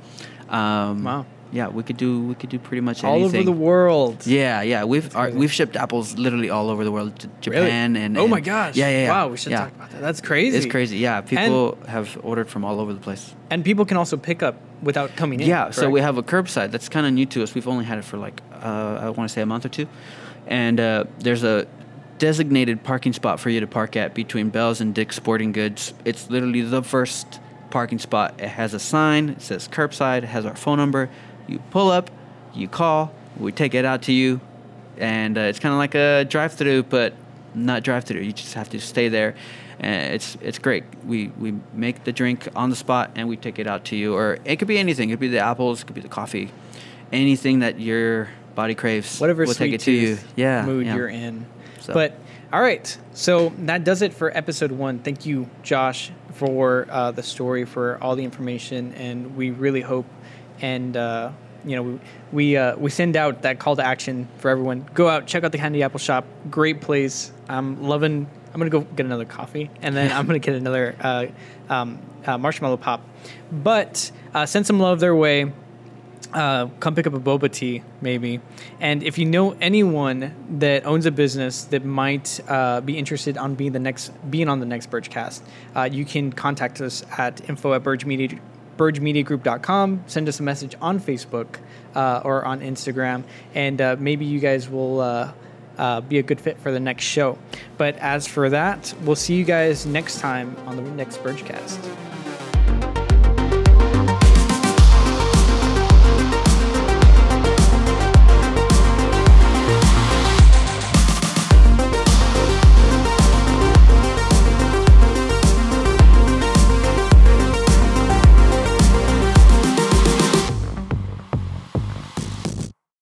Um, Wow. Yeah, we could do. We could do pretty much All anything. over the world. Yeah, yeah. We've our, we've shipped apples literally all over the world. To Really? Japan and oh my gosh. Yeah, yeah, yeah. Wow, we should yeah. talk about that. That's crazy. It's crazy. Yeah, people have ordered from all over the place. And people can also pick up without coming in. Yeah, so we have a curbside that's kind of new to us. We've only had it for like uh, I want to say a month or two, and uh, there's a designated parking spot for you to park at between Bell's and Dick's Sporting Goods. It's literally the first parking spot. It has a sign. It says curbside. It has our phone number. You pull up, you call. We take it out to you, and uh, it's kind of like a drive-through, but not drive-through. You just have to stay there. And it's it's great. We we make the drink on the spot and we take it out to you. Or it could be anything. It could be the apples. It could be the coffee. Anything that your body craves. whatever we'll sweet take it to you. Yeah. mood yeah. you're in. So- But all right, so that does it for episode one. Thank you, Josh, for uh, the story, for all the information, and we really hope and. Uh, you know, we we, uh, we send out that call to action for everyone. Go out, check out the Candy Apple Shop. Great place. I'm loving. I'm gonna go get another coffee, and then I'm gonna get another uh, um, uh, marshmallow pop. But uh, send some love their way uh, come pick up a boba tea maybe and if you know anyone that owns a business that might be interested on being the next being on the next BirgeCast, uh, you can contact us at info at Birge Media, birgemediagroup.com send us a message on facebook uh, or on instagram and uh, maybe you guys will uh, uh, be a good fit for the next show but as for that we'll see you guys next time on the next BirgeCast.